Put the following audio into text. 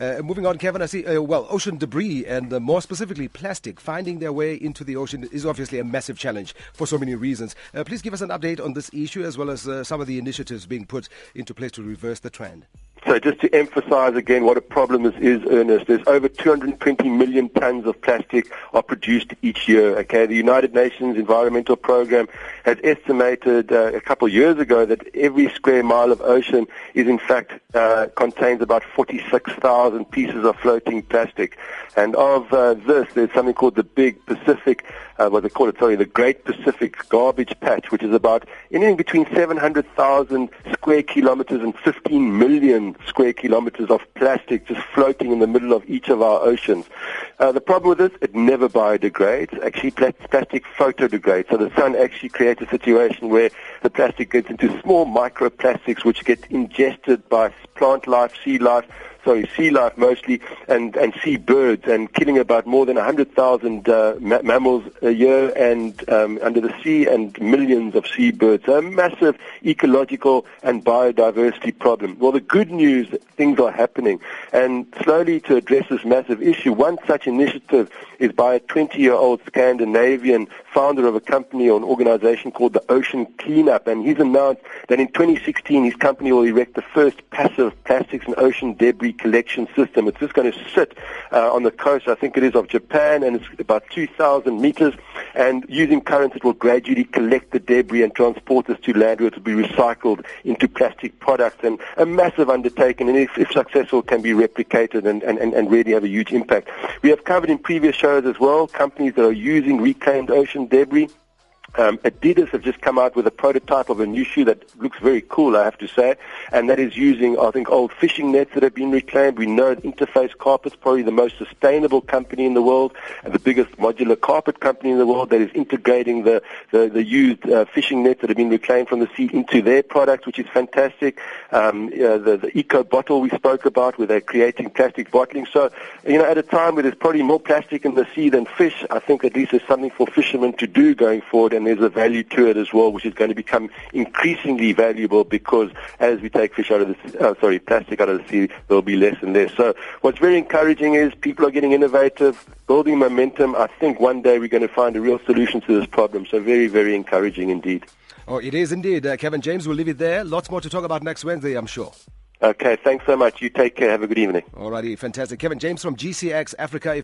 Uh, moving on, Kevin, I see, uh, well, ocean debris and uh, more specifically plastic finding their way into the ocean is obviously a massive challenge for so many reasons. Uh, please give us an update on this issue as well as uh, some of the initiatives being put into place to reverse the trend. So just to emphasize again what a problem this is, Ernest, there's over 220 million tons of plastic are produced each year. Okay, the United Nations Environmental Program has estimated uh, a couple of years ago that every square mile of ocean is in fact uh, contains about 46,000 pieces of floating plastic. And of uh, this, there's something called the Big Pacific, uh, what they call it, sorry, the Great Pacific Garbage Patch, which is about anything between 700,000 square kilometers and 15 million square kilometers of plastic just floating in the middle of each of our oceans. Uh, the problem with this, it never biodegrades. Actually, plastic photodegrades. So the sun actually creates a situation where the plastic gets into small microplastics which get ingested by plant life, sea life, sorry, sea life mostly, and, and sea birds, and killing about more than 100,000 uh, ma- mammals a year and um, under the sea, and millions of seabirds. So a massive ecological and biodiversity problem. Well, the good news, things are happening, and slowly to address this massive issue, one such initiative is by a 20-year-old Scandinavian founder of a company or an organization called the Ocean Cleanup, and he's announced that in 2016 his company will erect the first passive plastics and ocean debris collection system. It's just going to sit uh, on the coast, I think it is, of Japan, and it's about 2,000 meters, and using currents it will gradually collect the debris and transport this to land where it will be recycled into plastic products, and a massive undertaking, and if, if successful, can be replicated and, and, and really have a huge impact. We have covered in previous shows as well companies that are using reclaimed ocean debris. Um, Adidas have just come out with a prototype of a new shoe that looks very cool, I have to say, and that is using, I think, old fishing nets that have been reclaimed. We know Interface Carpet's probably the most sustainable company in the world and the biggest modular carpet company in the world that is integrating the, the, the used uh, fishing nets that have been reclaimed from the sea into their products, which is fantastic. Um, the, the eco bottle we spoke about, where they're creating plastic bottling. So, you know, at a time where there's probably more plastic in the sea than fish, I think at least there's something for fishermen to do going forward and there's a value to it as well, which is going to become increasingly valuable because as we take fish out of the sea, uh, sorry, plastic out of the sea, there'll be less and less. So what's very encouraging is people are getting innovative, building momentum. I think one day we're going to find a real solution to this problem. So very, very encouraging indeed. Oh, it is indeed. Uh, Kevin James, we'll leave it there. Lots more to talk about next Wednesday, I'm sure. Okay, thanks so much. You take care. Have a good evening. Alrighty, fantastic. Kevin James from GCX Africa.